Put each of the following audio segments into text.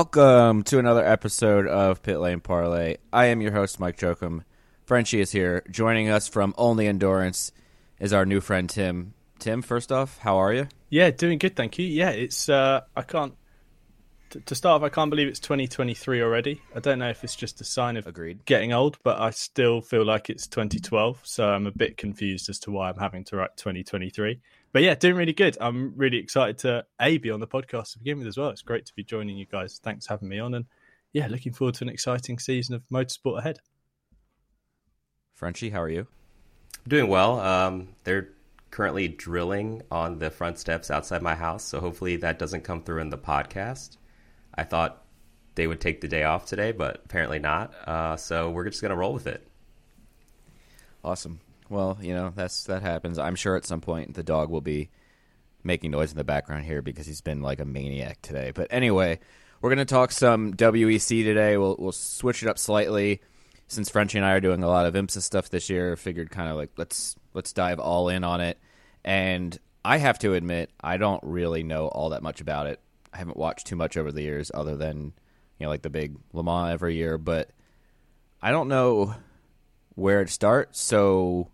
Welcome to another episode of Pit Lane Parlay. I am your host, Mike Jokum. Frenchie is here. Joining us from Only Endurance is our new friend Tim. Tim, first off, how are you? Yeah, doing good, thank you. Yeah, it's uh, I can't to, to start off. I can't believe it's 2023 already. I don't know if it's just a sign of Agreed. getting old, but I still feel like it's 2012. So I'm a bit confused as to why I'm having to write 2023. But yeah, doing really good. I'm really excited to a be on the podcast to begin with as well. It's great to be joining you guys. Thanks for having me on, and yeah, looking forward to an exciting season of motorsport ahead. Frenchie, how are you? Doing well. Um, they're currently drilling on the front steps outside my house, so hopefully that doesn't come through in the podcast. I thought they would take the day off today, but apparently not. Uh, so we're just gonna roll with it. Awesome. Well, you know that's that happens. I'm sure at some point the dog will be making noise in the background here because he's been like a maniac today. But anyway, we're gonna talk some WEC today. We'll we'll switch it up slightly since Frenchie and I are doing a lot of IMSA stuff this year. Figured kind of like let's let's dive all in on it. And I have to admit, I don't really know all that much about it. I haven't watched too much over the years, other than you know like the big Le Mans every year. But I don't know where to start. So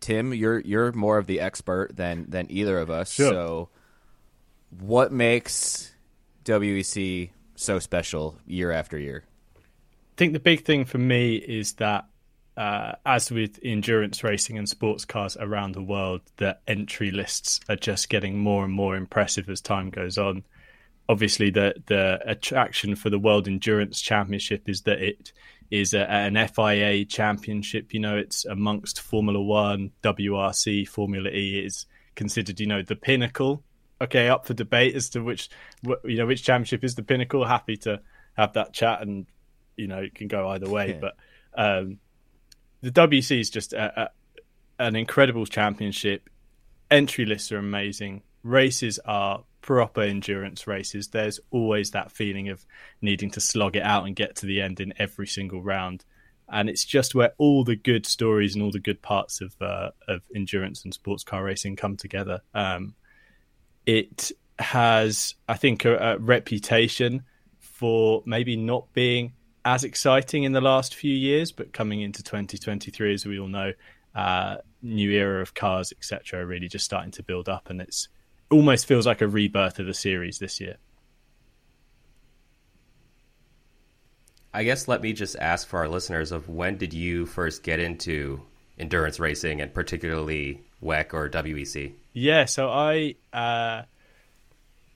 Tim, you're you're more of the expert than than either of us. Sure. So, what makes WEC so special year after year? I think the big thing for me is that, uh, as with endurance racing and sports cars around the world, the entry lists are just getting more and more impressive as time goes on. Obviously, the the attraction for the World Endurance Championship is that it is a, an FIA championship. You know, it's amongst Formula One, WRC, Formula E. is considered, you know, the pinnacle. Okay, up for debate as to which, you know, which championship is the pinnacle. Happy to have that chat, and you know, it can go either way. Yeah. But um, the WC is just a, a, an incredible championship. Entry lists are amazing. Races are proper endurance races. There's always that feeling of needing to slog it out and get to the end in every single round. And it's just where all the good stories and all the good parts of uh, of endurance and sports car racing come together. Um, it has, I think, a, a reputation for maybe not being as exciting in the last few years, but coming into 2023, as we all know, uh, new era of cars, etc., really just starting to build up, and it's almost feels like a rebirth of the series this year. I guess let me just ask for our listeners of when did you first get into endurance racing and particularly WEC or WEC? Yeah, so I, uh,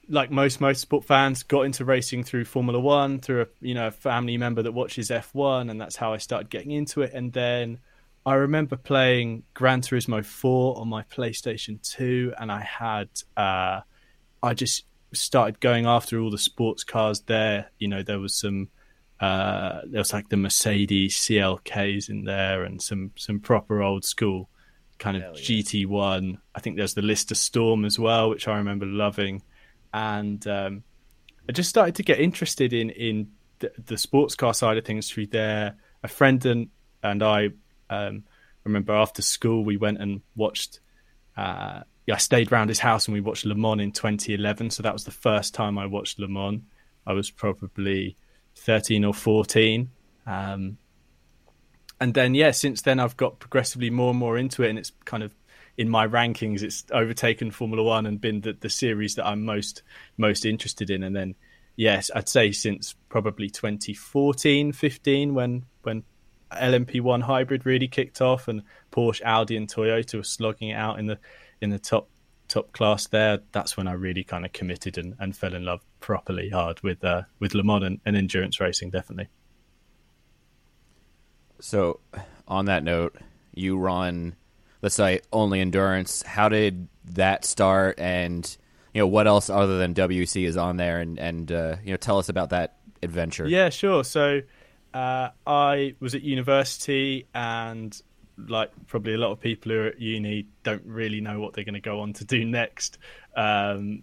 like most motorsport fans, got into racing through Formula One through a you know a family member that watches F one, and that's how I started getting into it. And then I remember playing Gran Turismo four on my PlayStation two, and I had uh, I just started going after all the sports cars there. You know, there was some. Uh, there was like the Mercedes CLKs in there, and some some proper old school kind of yeah. GT1. I think there's the Lister Storm as well, which I remember loving. And um, I just started to get interested in in the, the sports car side of things through there. A friend and and I um, remember after school we went and watched. Uh, yeah, I stayed round his house and we watched Le Mans in 2011. So that was the first time I watched Le Mans. I was probably 13 or 14. Um, and then yeah, since then I've got progressively more and more into it, and it's kind of in my rankings, it's overtaken Formula One and been the, the series that I'm most most interested in. And then yes, I'd say since probably 2014, 15, when when LMP1 hybrid really kicked off, and Porsche, Audi, and Toyota were slogging it out in the in the top top class there. That's when I really kind of committed and, and fell in love properly hard with uh, with Le Mans and, and endurance racing, definitely. So, on that note, you run the site Only Endurance. How did that start? And you know what else other than WC is on there? And and uh, you know tell us about that adventure. Yeah, sure. So uh, I was at university, and like probably a lot of people who are at uni don't really know what they're going to go on to do next. Um,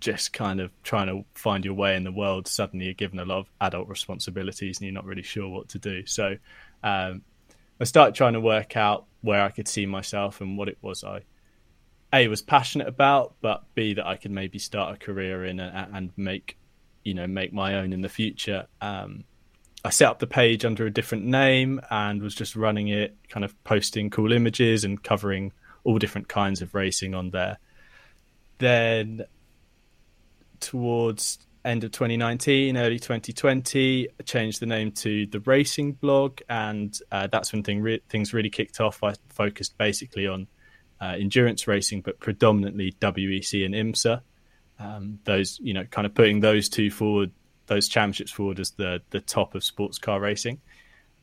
just kind of trying to find your way in the world. Suddenly, you're given a lot of adult responsibilities, and you're not really sure what to do. So um, I started trying to work out where I could see myself and what it was I a was passionate about, but b that I could maybe start a career in and, and make you know make my own in the future. Um, I set up the page under a different name and was just running it, kind of posting cool images and covering all different kinds of racing on there. Then towards end of 2019, early 2020, I changed the name to the Racing Blog, and uh, that's when thing re- things really kicked off. I focused basically on uh, endurance racing, but predominantly WEC and IMSA. Um, those, you know, kind of putting those two forward, those championships forward as the the top of sports car racing,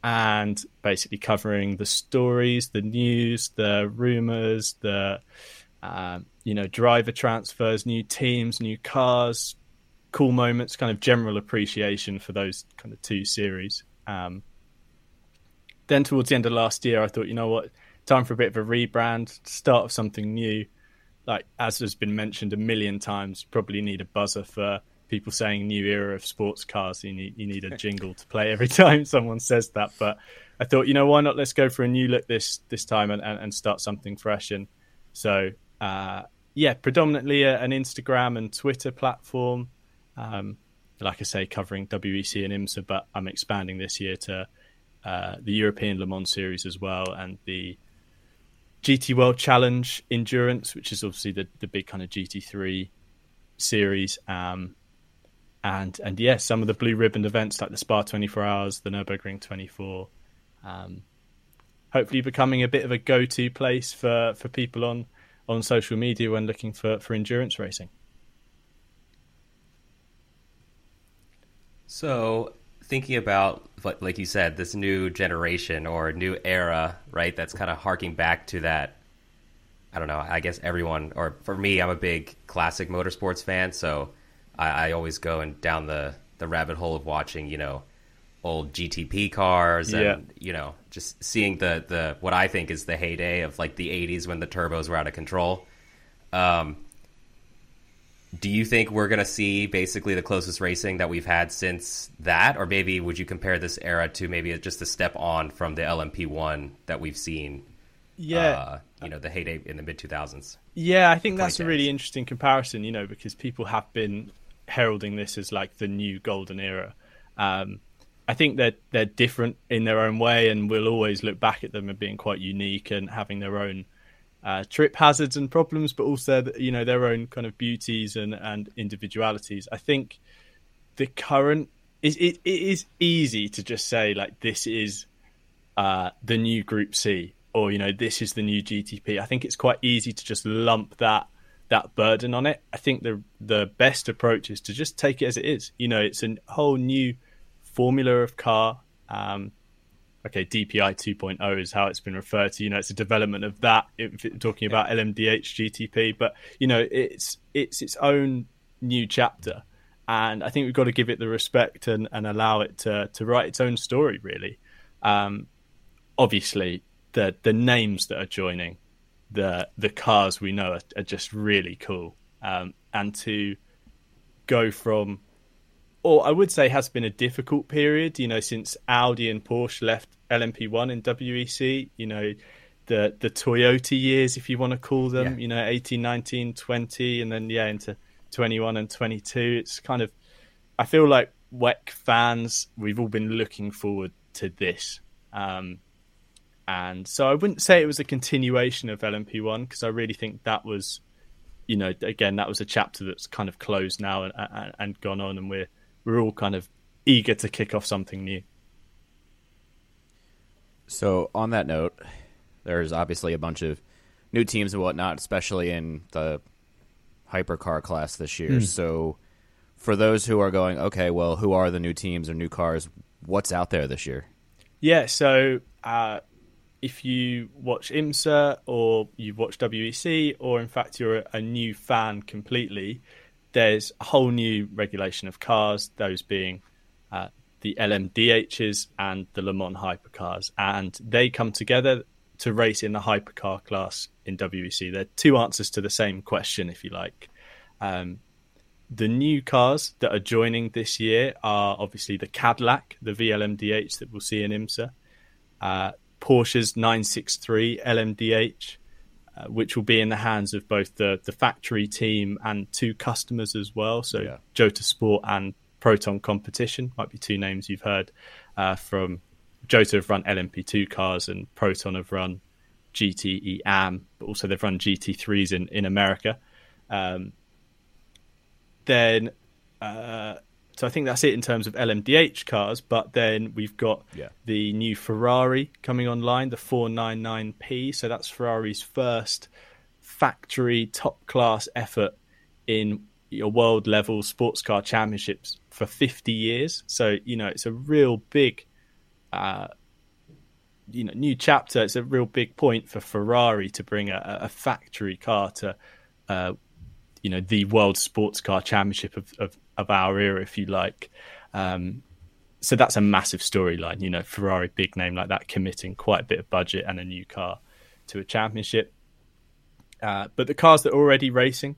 and basically covering the stories, the news, the rumors, the um, you know driver transfers, new teams, new cars, cool moments, kind of general appreciation for those kind of two series. Um, then towards the end of last year, I thought, you know what, time for a bit of a rebrand, start of something new. Like as has been mentioned a million times, probably need a buzzer for people saying new era of sports cars. You need you need a jingle to play every time someone says that. But I thought, you know, why not? Let's go for a new look this this time and, and, and start something fresh. And so, uh, yeah, predominantly a, an Instagram and Twitter platform. Um, like I say, covering WEC and IMSA, but I'm expanding this year to uh, the European Le Mans Series as well and the GT World Challenge Endurance, which is obviously the, the big kind of GT3 series. Um, and and yeah, some of the blue ribbon events like the Spa 24 Hours, the Nurburgring 24. Um, hopefully, becoming a bit of a go-to place for, for people on on social media when looking for, for endurance racing. So, thinking about, like you said, this new generation or new era, right? That's kind of harking back to that. I don't know. I guess everyone, or for me, I'm a big classic motorsports fan, so I, I always go and down the the rabbit hole of watching, you know, old GTP cars and Yeah. you know just seeing the the what I think is the heyday of like the 80s when the turbos were out of control. Um, do you think we're going to see basically the closest racing that we've had since that, or maybe would you compare this era to maybe just a step on from the LMP1 that we've seen? Yeah, uh, you know, the heyday in the mid 2000s. Yeah, I think that's a really interesting comparison, you know, because people have been heralding this as like the new golden era. Um, I think that they're different in their own way, and we'll always look back at them as being quite unique and having their own uh, trip hazards and problems, but also you know their own kind of beauties and and individualities. I think the current is it, it is easy to just say like this is uh, the new Group C or you know this is the new GTP. I think it's quite easy to just lump that that burden on it. I think the the best approach is to just take it as it is. You know, it's a whole new formula of car. Um, okay, DPI 2.0 is how it's been referred to. You know, it's a development of that. If talking about LMDH GTP, but you know, it's it's its own new chapter, and I think we've got to give it the respect and, and allow it to to write its own story. Really, um, obviously, the the names that are joining the the cars we know are, are just really cool, um, and to go from or I would say has been a difficult period, you know, since Audi and Porsche left LMP1 in WEC, you know, the the Toyota years, if you want to call them, Yeah. you know, 18, 19, 20, and then, yeah, into 21 and 22. It's kind of, I feel like WEC fans, we've all been looking forward to this. Um, and so I wouldn't say it was a continuation of LMP1 because I really think that was, you know, again, that was a chapter that's kind of closed now and, and, and gone on, and we're we're all kind of eager to kick off something new. So on that note, there's obviously a bunch of new teams and whatnot, especially in the hypercar class this year. So for those who are going, okay, well, who are the new teams or new cars? What's out there this year? Yeah, so uh, if you watch IMSA or you've watched WEC, or in fact you're a, new fan completely, there's a whole new regulation of cars, those being uh, the LMDHs and the Le Mans hypercars. And they come together to race in the hypercar class in WEC. They're two answers to the same question, if you like. Um, the new cars that are joining this year are obviously the Cadillac, the VLMDH that we'll see in IMSA, uh, Porsche's 963 LMDH, uh, which will be in the hands of both the, the factory team and two customers as well. So Yeah. Jota Sport and Proton Competition. Might be two names you've heard uh, from. Jota have run LMP2 cars and Proton have run GTE AM, but also they've run GT3s in, in America. Um, then, uh, so I think that's it in terms of LMDH cars. But then we've got Yeah. the new Ferrari coming online, the 499P. So that's Ferrari's first factory top class effort in your world level sports car championships for 50 years. So, you know, it's a real big, uh, you know, new chapter. It's a real big point for Ferrari to bring a, a factory car to, uh, you know, the world sports car championship of, of, of our era, if you like. Um, so that's a massive storyline. You know, Ferrari, big name like that, committing quite a bit of budget and a new car to a championship. Uh, but the cars that are already racing,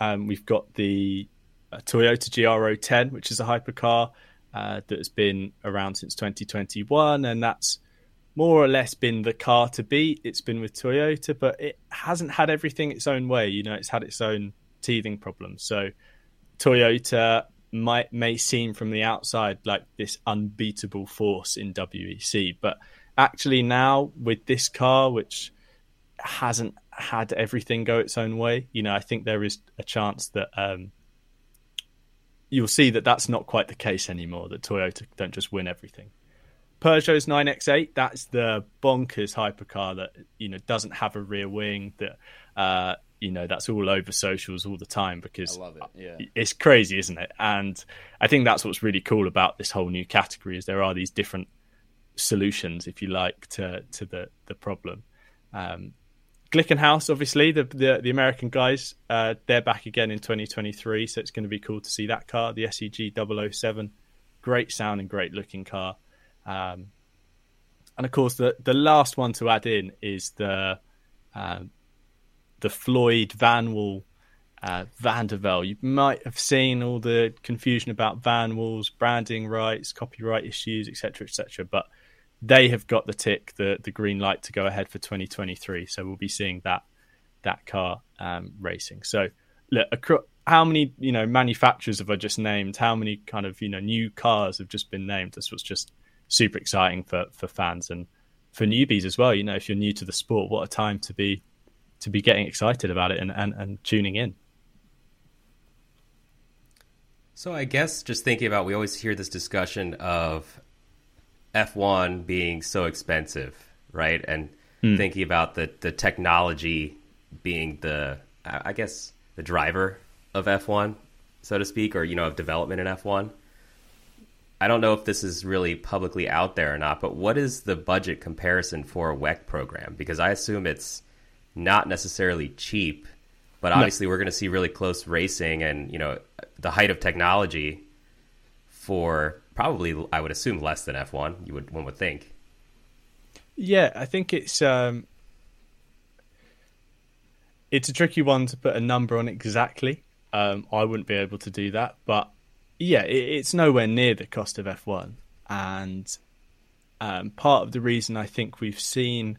um, we've got the uh, Toyota GR010, which is a hypercar uh, that has been around since 2021, and that's more or less been the car to beat. It's been with Toyota, but it hasn't had everything its own way. You know, it's had its own teething problems. So Toyota might may seem from the outside like this unbeatable force in WEC, but actually now with this car, which hasn't had everything go its own way, you know, I think there is a chance that um, you'll see that that's not quite the case anymore. That Toyota don't just win everything. Peugeot's 9X8, that's the bonkers hypercar that you know doesn't have a rear wing. That uh, you know that's all over socials all the time because I love it, yeah. it's crazy, isn't it? And I think that's what's really cool about this whole new category is there are these different solutions, if you like, to to the the problem. Um, Glickenhaus, obviously, the, the the American guys, uh, they're back again in 2023, so it's going to be cool to see that car, the SCG 007. Great sound and great looking car. Um, and of course, the the last one to add in is the um, the Floyd Vanwall uh, Vandervell. You might have seen all the confusion about Vanwall's branding rights, copyright issues, etc., etc. But they have got the tick, the the green light to go ahead for 2023. So we'll be seeing that that car um, racing. So look, acro- how many you know manufacturers have I just named? How many kind of you know new cars have just been named? This was just super exciting for for fans and for newbies as well. You know, if you're new to the sport, what a time to be to be getting excited about it and, and, and tuning in. So I guess just thinking about, we always hear this discussion of F1 being so expensive, right? And hmm. thinking about the the technology being the, I I guess, the driver of F1, so to speak, or you know, of development in F1. I don't know if this is really publicly out there or not, but what is the budget comparison for a WEC program? Because I assume it's not necessarily cheap, but obviously we're going to see really close racing and you know the height of technology for probably I would assume less than F1. You would one would think. Yeah, I think it's um, it's a tricky one to put a number on exactly. Um, I wouldn't be able to do that, but yeah, it, it's nowhere near the cost of F1, and um, part of the reason I think we've seen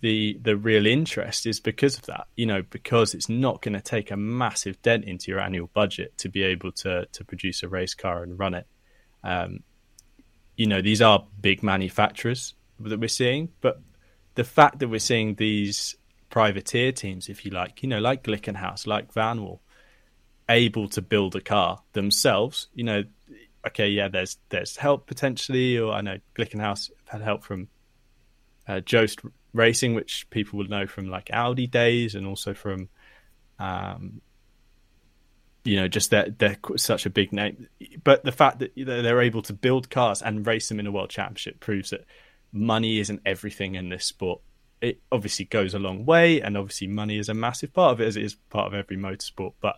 the the real interest is because of that. You know, because it's not going to take a massive dent into your annual budget to be able to to produce a race car and run it. Um, you know, these are big manufacturers that we're seeing, but the fact that we're seeing these privateer teams, if you like, you know, like Glickenhaus, like vanwall able to build a car themselves, you know, okay, yeah, there's there's help potentially, or I know Glickenhaus had help from uh, Jost Racing, which people will know from like Audi days, and also from, um, you know, just that they're, they're such a big name. But the fact that they're able to build cars and race them in a world championship proves that money isn't everything in this sport. It obviously goes a long way, and obviously money is a massive part of it, as it is part of every motorsport. But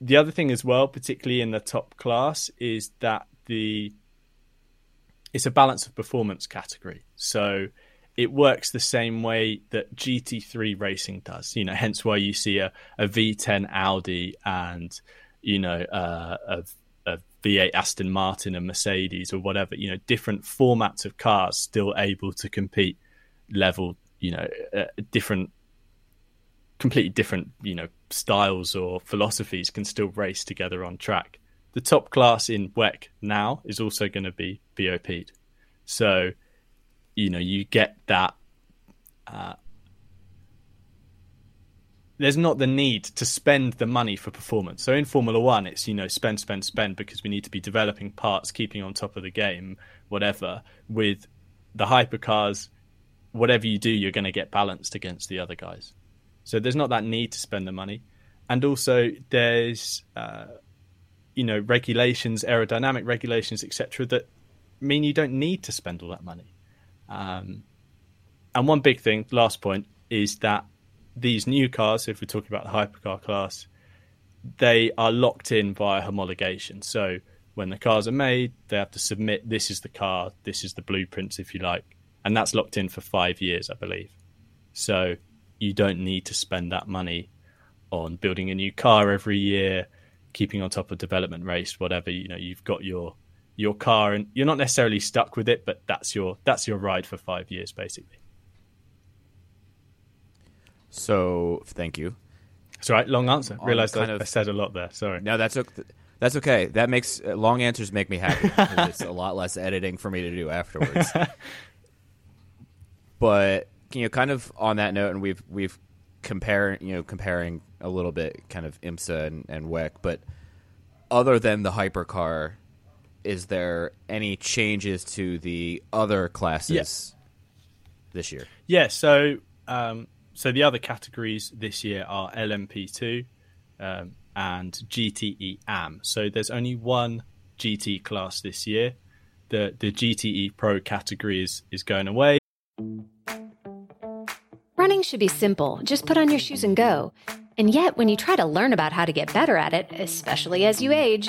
the other thing as well, particularly in the top class, is that the it's a balance of performance category. So it works the same way that GT3 racing does. You know, hence why you see a, a V10 Audi and you know uh, a, a V8 Aston Martin and Mercedes or whatever. You know, different formats of cars still able to compete level. You know, uh, different, completely different. You know, styles or philosophies can still race together on track. the top class in WEC now is also going to be BOP'd. So, you know, you get that. Uh, there's not the need to spend the money for performance. So in Formula One, it's you know spend, spend, spend because we need to be developing parts, keeping on top of the game, whatever. With the hypercars, whatever you do, you're going to get balanced against the other guys. So there's not that need to spend the money, and also there's uh, you know regulations, aerodynamic regulations, etc. That mean you don't need to spend all that money. Um, and one big thing, last point, is that these new cars, if we're talking about the hypercar class, they are locked in via homologation. So when the cars are made, they have to submit this is the car, this is the blueprints, if you like. And that's locked in for five years, I believe. So you don't need to spend that money on building a new car every year, keeping on top of development race, whatever. You know, you've got your your car and you're not necessarily stuck with it, but that's your that's your ride for five years basically. So thank you. That's right. Long answer. Realized I, of- I said a lot there. Sorry. No, that's okay. That's okay. That makes uh, long answers make me happy it's a lot less editing for me to do afterwards. but you know, kind of on that note, and we've we've comparing you know comparing a little bit, kind of IMSA and, and WEC. But other than the hypercar, is there any changes to the other classes Yes. this year? Yeah. So um, so the other categories this year are LMP2 um, and GTE AM. So there's only one GT class this year. The the GTE Pro category is is going away. Running should be simple. Just put on your shoes and go. And yet, when you try to learn about how to get better at it, especially as you age,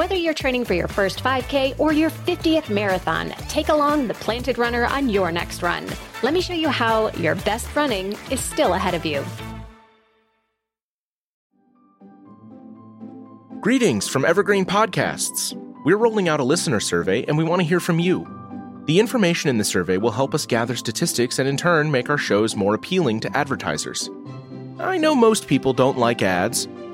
Whether you're training for your first 5K or your 50th marathon, take along the Planted Runner on your next run. Let me show you how your best running is still ahead of you. Greetings from Evergreen Podcasts. We're rolling out a listener survey and we want to hear from you. The information in the survey will help us gather statistics and in turn make our shows more appealing to advertisers. I know most people don't like ads,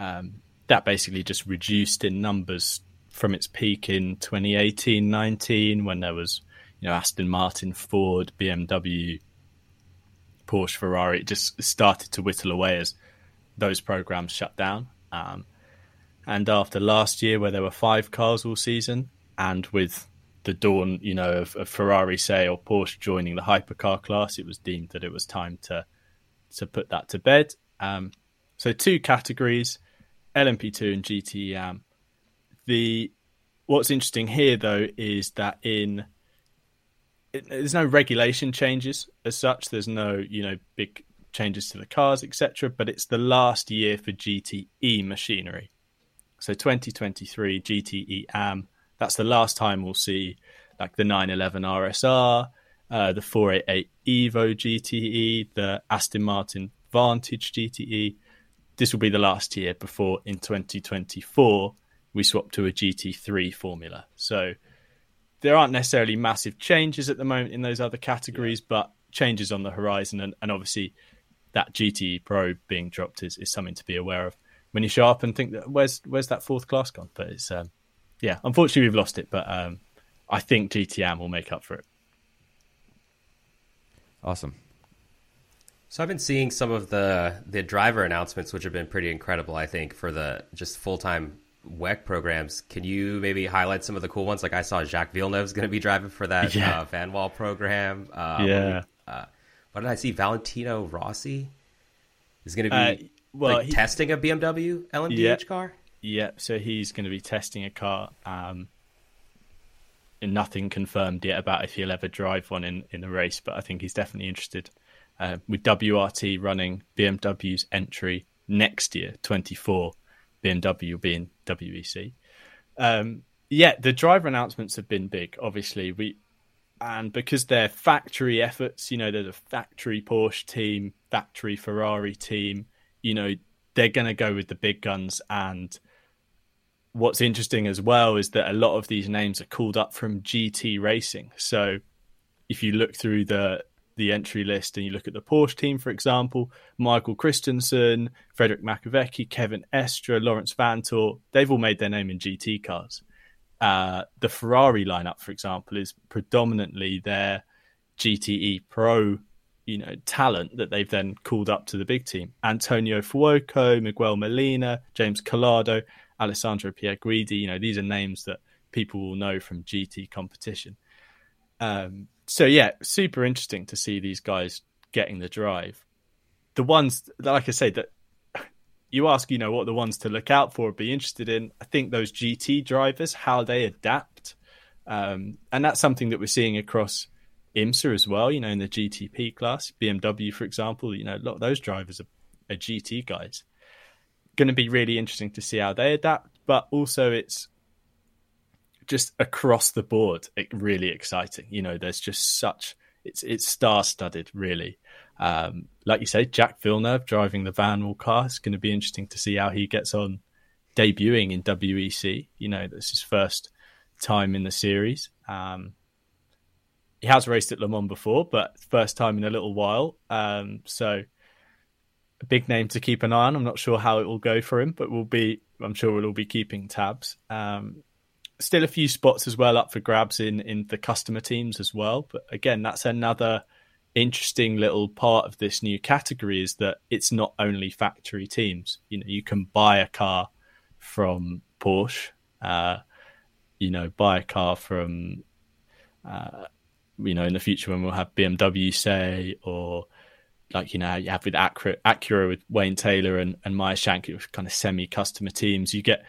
Um, that basically just reduced in numbers from its peak in 2018 19 when there was you know Aston Martin, Ford, BMW, Porsche, Ferrari. It just started to whittle away as those programs shut down. Um, and after last year, where there were five cars all season, and with the dawn, you know, of, of Ferrari, say, or Porsche joining the hypercar class, it was deemed that it was time to to put that to bed. Um, so two categories, LMP2 and GTE AM. The what's interesting here though is that in it, there's no regulation changes as such. There's no you know big changes to the cars, etc. But it's the last year for GTE machinery. So 2023 GTE AM. That's the last time we'll see like the 911 RSR, uh, the 488 Evo GTE, the Aston Martin Vantage GTE. This will be the last year before in 2024 we swap to a GT3 formula. So there aren't necessarily massive changes at the moment in those other categories, but changes on the horizon, and, and obviously that GT Pro being dropped is, is something to be aware of when you show up and think that where's where's that fourth class gone? But it's um, yeah, unfortunately we've lost it, but um, I think GTM will make up for it. Awesome. So I've been seeing some of the the driver announcements, which have been pretty incredible. I think for the just full time WEC programs. Can you maybe highlight some of the cool ones? Like I saw Jacques Villeneuve is going to be driving for that yeah. uh, Vanwall program. Uh, yeah. Uh, what did I see? Valentino Rossi is going to be uh, well, like he, testing a BMW LMDH yeah, car. Yeah. So he's going to be testing a car. Um, and nothing confirmed yet about if he'll ever drive one in, in the race, but I think he's definitely interested. Uh, with WRT running BMW's entry next year, 24, BMW being WEC. Um, yeah, the driver announcements have been big. Obviously, we and because they're factory efforts, you know, they're a factory Porsche team, factory Ferrari team. You know, they're going to go with the big guns. And what's interesting as well is that a lot of these names are called up from GT racing. So if you look through the the entry list and you look at the Porsche team, for example, Michael Christensen, Frédéric Makowiecki, Kevin Estre, Laurens Vanthoor, they've all made their name in GT cars. Uh, the Ferrari lineup, for example, is predominantly their GTE Pro, you know, talent that they've then called up to the big team. Antonio Fuoco, Miguel Molina, James Calado, Alessandro Pier Guidi, you know, these are names that people will know from GT competition. Um, so yeah, super interesting to see these guys getting the drive. The ones, like I say, that you ask, you know, what the ones to look out for, be interested in. I think those GT drivers, how they adapt, um, and that's something that we're seeing across IMSA as well. You know, in the GTP class, BMW, for example, you know, a lot of those drivers are, are GT guys. Going to be really interesting to see how they adapt, but also it's just across the board, really exciting. You know, there's just such it's it's star studded, really. Um, like you say, Jacques Villeneuve driving the Van Vanwall car. It's going to be interesting to see how he gets on debuting in WEC. You know, this is his first time in the series. Um, he has raced at Le Mans before, but first time in a little while. Um, so a big name to keep an eye on. I'm not sure how it will go for him, but we'll be. I'm sure we'll all be keeping tabs. Um, still a few spots as well up for grabs in in the customer teams as well. But again, that's another interesting little part of this new category is that it's not only factory teams. You know, you can buy a car from Porsche. Uh, you know, buy a car from. Uh, you know, in the future when we'll have BMW, say, or like you know you have with Acura, Acura with Wayne Taylor and and Meyer with kind of semi customer teams. You get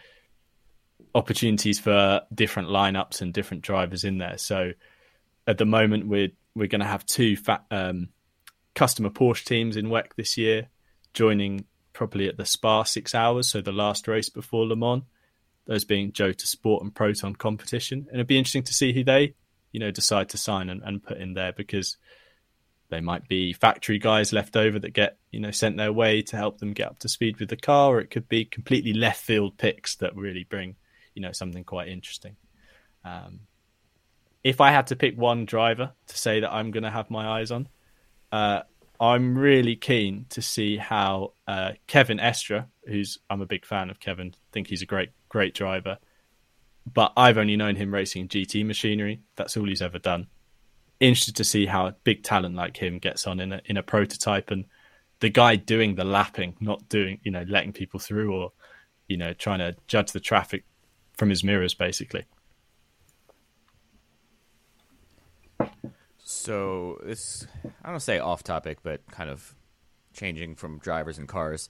opportunities for different lineups and different drivers in there. So at the moment, we're we're going to have two fat, um, customer Porsche teams in WEC this year, joining probably at the Spa six hours, so the last race before Le Mans. Those being Jota Sport and Proton competition, and it'd be interesting to see who they, you know, decide to sign and, and put in there because they might be factory guys left over that get you know sent their way to help them get up to speed with the car, or it could be completely left field picks that really bring you know something quite interesting. Um, if I had to pick one driver to say that I'm going to have my eyes on, uh, I'm really keen to see how uh, Kevin Estre, who's I'm a big fan of Kevin, think he's a great great driver, but I've only known him racing GT machinery. That's all he's ever done. Interested to see how a big talent like him gets on in a in a prototype and the guy doing the lapping, not doing you know letting people through or you know trying to judge the traffic from his mirrors, basically. So this, I don't say off topic, but kind of changing from drivers and cars.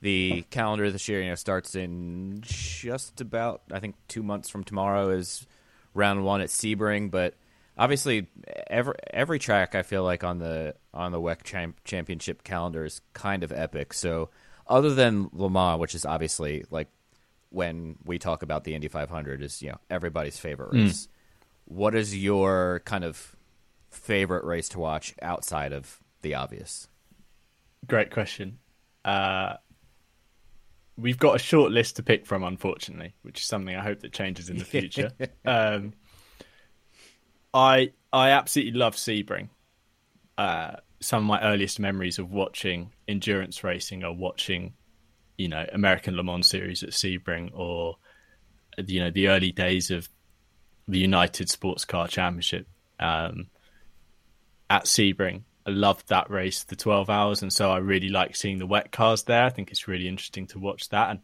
The calendar this year, you know, starts in just about I think two months from tomorrow is round one at Sebring, but obviously every every track I feel like on the on the WEC champ, championship calendar is kind of epic. So other than Le Mans, which is obviously like when we talk about the Indy 500 is you know everybody's favorite hmm. race. Mm. What is your kind of favorite race to watch outside of the obvious? Great question. Uh, we've got a short list to pick from, unfortunately, which is something I hope that changes in the future. um, I I absolutely love Sebring. uh, some of my earliest memories of watching endurance racing are watching, you know, American Le Mans series at Sebring or, you know, the early days of the United Sports Car Championship um, at Sebring. I loved that race, the 12 hours, and so I really like seeing the WEC cars there. I think it's really interesting to watch that and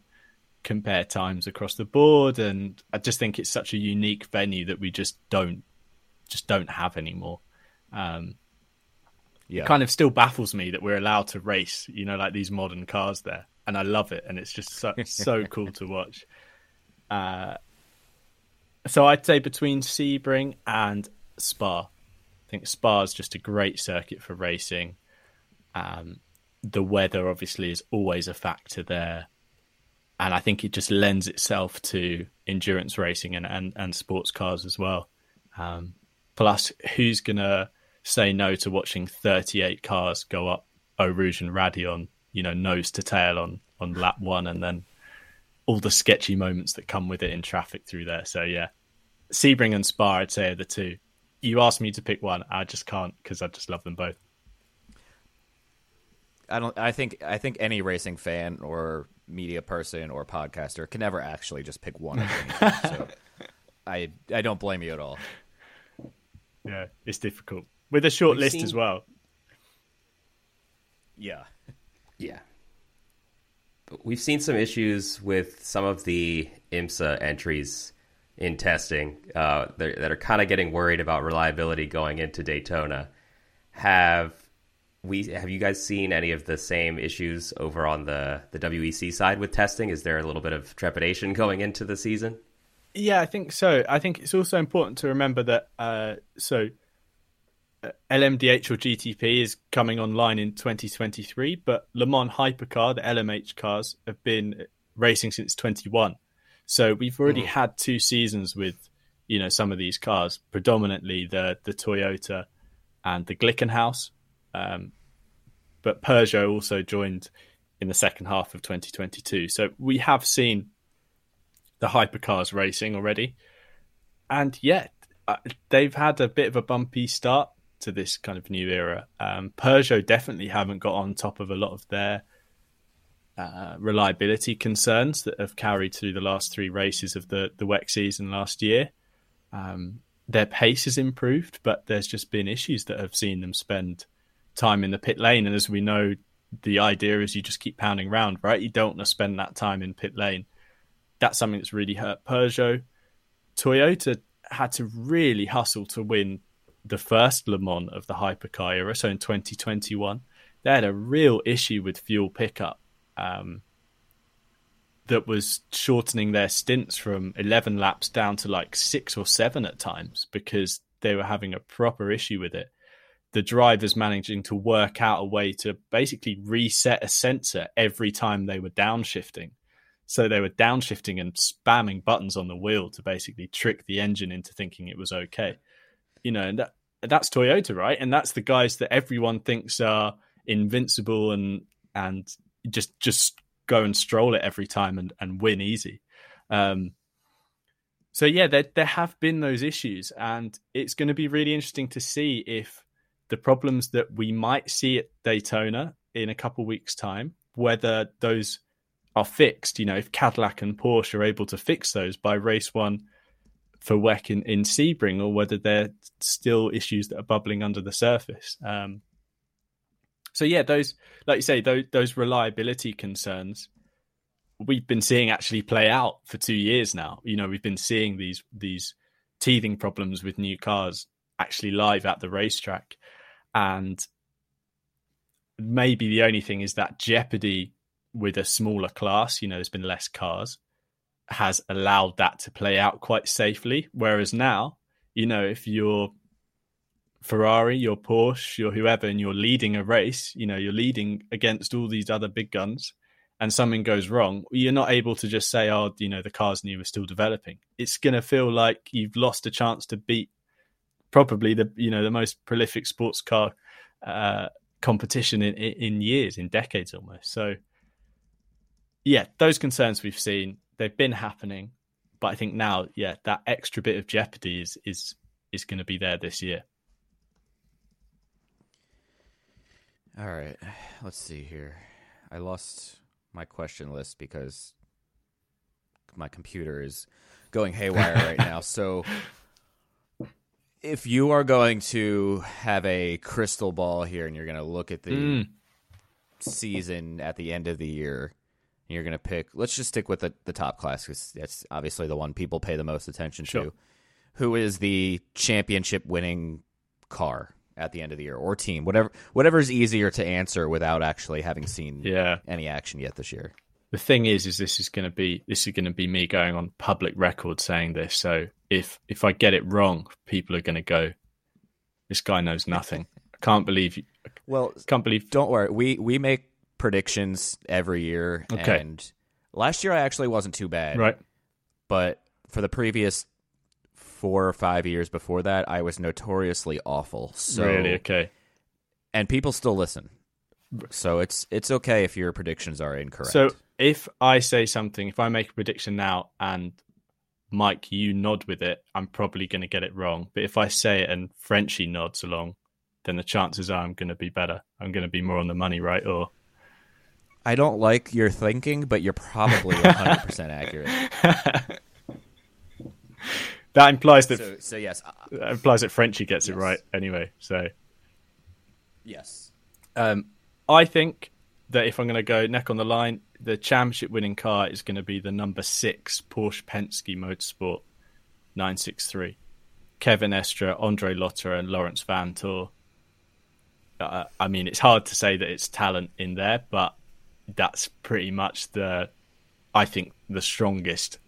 compare times across the board. And I just think it's such a unique venue that we just don't just don't have anymore. Um, yeah. It kind of still baffles me that we're allowed to race, you know, like these modern cars there, and I love it, and it's just so so cool to watch. Uh, so I'd say between Sebring and Spa, I think Spa is just a great circuit for racing. Um, the weather obviously is always a factor there, and I think it just lends itself to endurance racing and and, and sports cars as well. Um, plus, who's gonna say no to watching 38 cars go up Eau Rouge and Raidillon, you know, nose to tail on on lap one, and then all the sketchy moments that come with it in traffic through there. So yeah, Sebring and Spa, I'd say are the two. You asked me to pick one, I just can't because I just love them both. I don't. I think. I think any racing fan or media person or podcaster can never actually just pick one. so I. I don't blame you at all. Yeah, it's difficult with a short We've list seen... as well. Yeah. Yeah. We've seen some issues with some of the IMSA entries in testing uh, that are kind of getting worried about reliability going into Daytona. Have we have you guys seen any of the same issues over on the the WEC side with testing? Is there a little bit of trepidation going into the season? Yeah, I think so. I think it's also important to remember that uh, so LMDH or GTP is coming online in 2023, but Le Mans Hypercar, the LMH cars, have been racing since 21. So we've already mm. had two seasons with, you know, some of these cars, predominantly the the Toyota and the Glickenhaus. Um, but Peugeot also joined in the second half of 2022. So we have seen the hypercars racing already. And yet, uh, they've had a bit of a bumpy start to this kind of new era. Um, Peugeot definitely haven't got on top of a lot of their uh, reliability concerns that have carried through the last three races of the the WEC season last year. Um, their pace has improved, but there's just been issues that have seen them spend time in the pit lane. And as we know, the idea is you just keep pounding around, right? You don't want to spend that time in pit lane. That's something that's really hurt Peugeot. Toyota had to really hustle to win the first Le Mans of the hypercar era, so in 2021, they had a real issue with fuel pickup um, that was shortening their stints from 11 laps down to like six or seven at times because they were having a proper issue with it. The drivers managing to work out a way to basically reset a sensor every time they were downshifting. So they were downshifting and spamming buttons on the wheel to basically trick the engine into thinking it was okay you know, that, that's Toyota, right? And that's the guys that everyone thinks are invincible and and just just go and stroll it every time and, and win easy. Um, so yeah, there there have been those issues, and it's going to be really interesting to see if the problems that we might see at Daytona in a couple weeks' time, whether those are fixed. You know, if Cadillac and Porsche are able to fix those by race one for WEC in, in Sebring or whether they're still issues that are bubbling under the surface. Um, so yeah, those like you say, those, those reliability concerns we've been seeing actually play out for two years now. You know, we've been seeing these these teething problems with new cars actually live at the racetrack, and maybe the only thing is that jeopardy with a smaller class. You know, there's been less cars has allowed that to play out quite safely. Whereas now, you know, if you're Ferrari, you're Porsche, you're whoever, and you're leading a race, you know, you're leading against all these other big guns, and something goes wrong, you're not able to just say, oh, you know, the car's new, we're still developing. It's going to feel like you've lost a chance to beat probably the, you know, the most prolific sports car uh, competition in, in years, in decades almost. So, yeah, those concerns we've seen they've been happening, but I think now, yeah, that extra bit of jeopardy is is is going to be there this year. All right, let's see here. I lost my question list because my computer is going haywire right now. So, if you are going to have a crystal ball here and you're going to look at the Mm. season at the end of the year, you're going to pick, let's just stick with the, the top class because that's obviously the one people pay the most attention Sure. to. Who is the championship winning car at the end of the year or team? Whatever, whatever's easier to answer without actually having seen Yeah. any action yet this year. The thing is, is this is going to be this is going to be me going on public record saying this. So if if I get it wrong, people are going to go, "This guy knows nothing." I can't believe you. Well, Can't believe. don't worry. We we make predictions every year, Okay. and last year I actually wasn't too bad. Right. but for the previous four or five years before that, I was notoriously awful. So really. Okay. and people still listen. So it's it's okay if your predictions are incorrect. So if I say something, if I make a prediction now and Mike, you nod with it, I'm probably going to get it wrong. But if I say it and Frenchie nods along, then the chances are I'm going to be better. I'm going to be more on the money, right? Or I don't like your thinking, but you're probably 100 percent accurate. that implies that So, so yes, uh, that implies that Frenchie gets it right anyway. So yes. um, I think that if I'm going to go neck on the line, the championship winning car is going to be the number six Porsche Penske Motorsport 963. Kevin Estre, Andre Lotterer, and Laurens Vanthoor. Uh, I mean, it's hard to say that it's talent in there, but that's pretty much the, I think, the strongest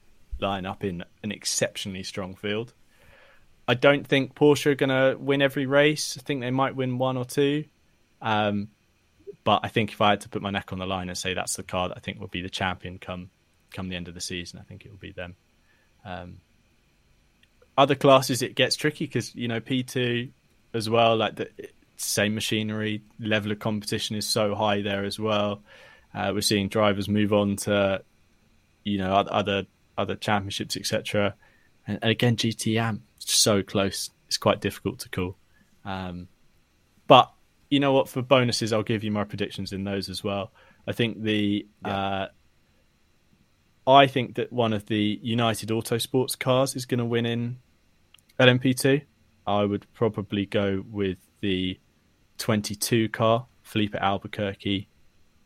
lineup in an exceptionally strong field. I don't think Porsche are going to win every race. I think they might win one or two. Um, but I think if I had to put my neck on the line and say that's the car that I think will be the champion come come the end of the season, I think it will be them. Um, other classes it gets tricky because you know P two as well, like the same machinery level of competition is so high there as well. Uh, we're seeing drivers move on to you know other other championships etc. And, and again GTE AM so close, it's quite difficult to call. Um, but you know what? For bonuses, I'll give you my predictions in those as well. I think the uh, I think that one of the United Autosports cars is going to win in LMP2. I would probably go with the 22 car, Filipe Albuquerque,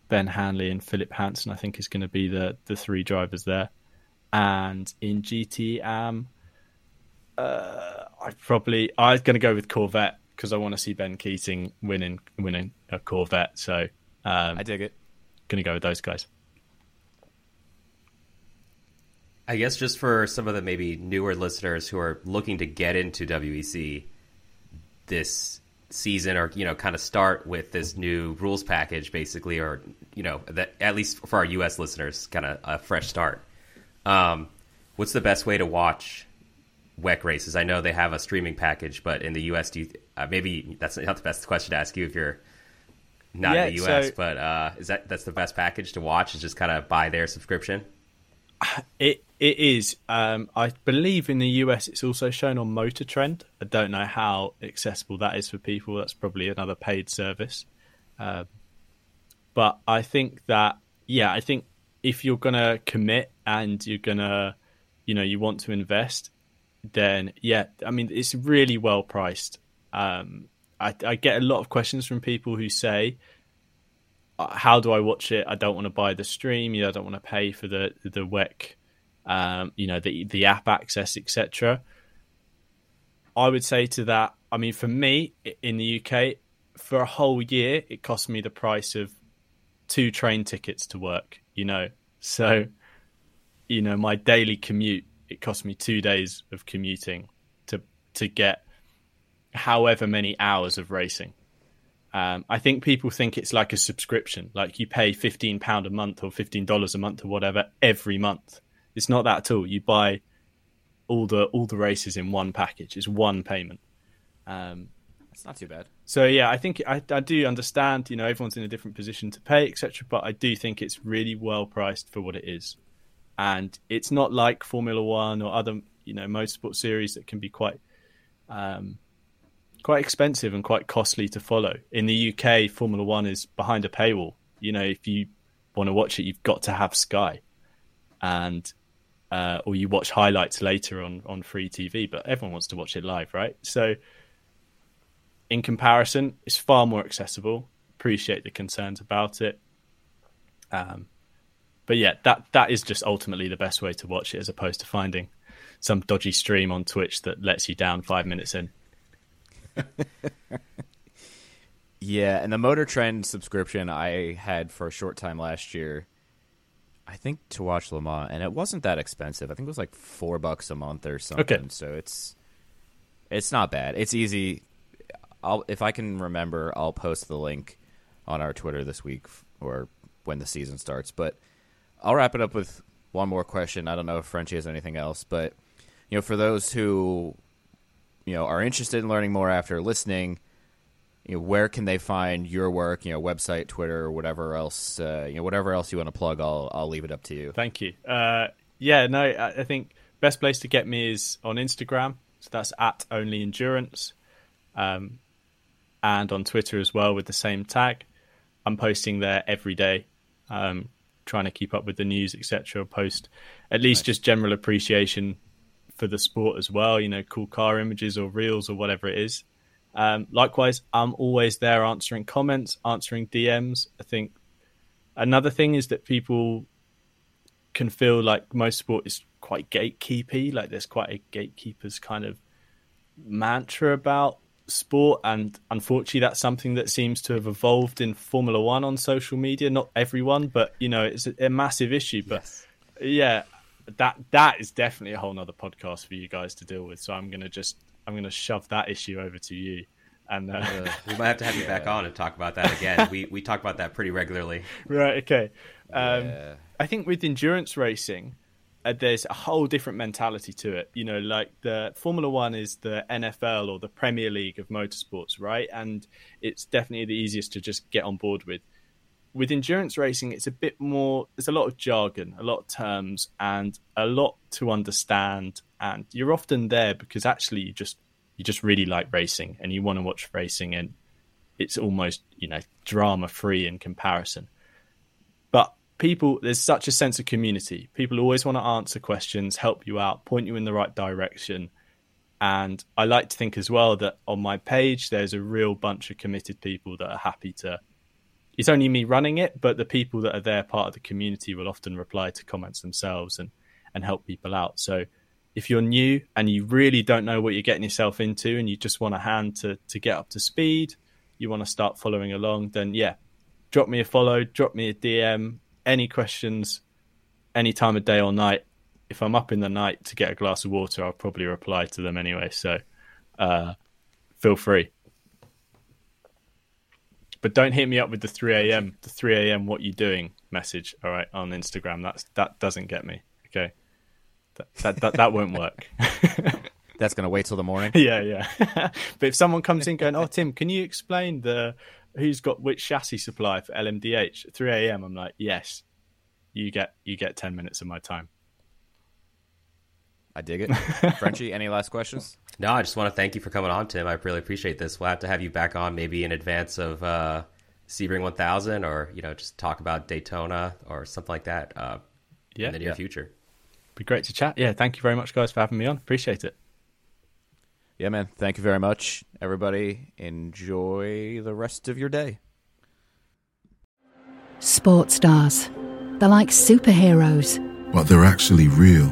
Ben Hanley, and Philip Hanson. I think is going to be the the three drivers there. And in GTE AM, uh, I probably I'm going to go with Corvette because I want to see Ben Keating winning winning a Corvette. So um, I dig it. going to go with those guys. I guess just for some of the maybe newer listeners who are looking to get into WEC this season or you know kind of start with this new rules package basically or you know that at least for our US listeners kind of a fresh start. Um, what's the best way to watch WEC races? I know they have a streaming package, but in the US do you uh, maybe that's not the best question to ask you if you're not in the US, so- but uh, is that that's the best package to watch is just kind of buy their subscription? It it is. Um, I believe in the US it's also shown on Motor Trend. I don't know how accessible that is for people. That's probably another paid service. Um, but I think that yeah, I think if you're gonna commit and you're gonna, you know, you want to invest, then yeah, I mean it's really well priced. Um, I, I get a lot of questions from people who say, how do I watch it? I don't want to buy the stream. You know, I don't want to pay for the the WEC, um, you know, the the app access, etc. I would say to that. I mean, for me in the UK, for a whole year, it cost me the price of two train tickets to work. You know, so you know my daily commute. It cost me two days of commuting to to get however many hours of racing. Um, I think people think it's like a subscription, like you pay fifteen pound a month or fifteen dollars a month or whatever every month. It's not that at all. You buy all the all the races in one package. It's one payment. Um, It's not too bad. so yeah, I think I, I do understand. You know, everyone's in a different position to pay, etc. But I do think it's really well priced for what it is, and it's not like Formula One or other you know motorsport series that can be quite um, quite expensive and quite costly to follow. In the UK, Formula One is behind a paywall. You know, if you want to watch it, you've got to have Sky, and uh, or you watch highlights later on on free TV. But everyone wants to watch it live, right? So, in comparison, it's far more accessible. Appreciate the concerns about it. Um, but yeah, that that is just ultimately the best way to watch it, as opposed to finding some dodgy stream on Twitch that lets you down five minutes in. yeah, and the Motor Trend subscription I had for a short time last year. I think to watch Le Mans, and it wasn't that expensive. I think it was like four bucks a month or something. Okay. So it's it's not bad. It's easy. I'll if I can remember, I'll post the link on our Twitter this week or when the season starts. But I'll wrap it up with one more question. I don't know if Frenchie has anything else, but you know, for those who you know are interested in learning more after listening, you know, where can they find your work? You know, website, Twitter, whatever else. Uh, you know, whatever else you want to plug, I'll I'll leave it up to you. Thank you. Uh, yeah, no, I, I think best place to get me is on Instagram. So that's at Only Endurance, um, and on Twitter as well with the same tag. I'm posting there every day, um, trying to keep up with the news, etc. Post at least nice. just general appreciation for the sport as well. You know, cool car images or reels or whatever it is. Um, likewise, I'm always there answering comments, answering DMs. I think another thing is that people can feel like most sport is quite gatekeepy. Like there's quite a gatekeeper's kind of mantra about sport, and unfortunately, that's something that seems to have evolved in Formula One on social media. Not everyone, but you know, it's a, a massive issue. But yes. yeah, that that is definitely a whole nother podcast for you guys to deal with. So I'm gonna just I'm gonna shove that issue over to you. And uh, uh, we might have to have you back on and talk about that again. we we talk about that pretty regularly. Right. Okay. Um, yeah. I think with endurance racing, uh, there's a whole different mentality to it. You know, like the Formula One is the NFL or the Premier League of motorsports, right? And it's definitely the easiest to just get on board with with endurance racing, it's a bit more. There's a lot of jargon, a lot of terms, and a lot to understand. And you're often there because actually you just you just really like racing and you want to watch racing, and it's almost you know drama free in comparison. But people, there's such a sense of community. People always want to answer questions, help you out, point you in the right direction. And I like to think as well that on my page, there's a real bunch of committed people that are happy to it's only me running it, but the people that are there, part of the community, will often reply to comments themselves and and help people out. So if you're new and you really don't know what you're getting yourself into, and you just want a hand to to get up to speed, you want to start following along, then yeah, drop me a follow, drop me a DM. Any questions, any time of day or night. If I'm up in the night to get a glass of water, I'll probably reply to them anyway. So uh, feel free. But don't hit me up with the 3 a.m. the 3 a.m. what you doing message. All right, on Instagram. That's that doesn't get me. Okay, that that that, that won't work. That's gonna wait till the morning. yeah, yeah. but if someone comes in going, "Oh, Tim, can you explain the who's got which chassis supply for LMDH?" 3 a.m. I'm like, yes. You get you get 10 minutes of my time. I dig it. Frenchie, any last questions? No, I just want to thank you for coming on, Tim. I really appreciate this. We'll have to have you back on maybe in advance of uh, Sebring 1000 or, you know, just talk about Daytona or something like that uh, yeah, in the near yeah. future. Be great to chat. Yeah, thank you very much, guys, for having me on. Appreciate it. Yeah, man. Thank you very much. Everybody, enjoy the rest of your day. Sports stars. They're like superheroes. But they're actually real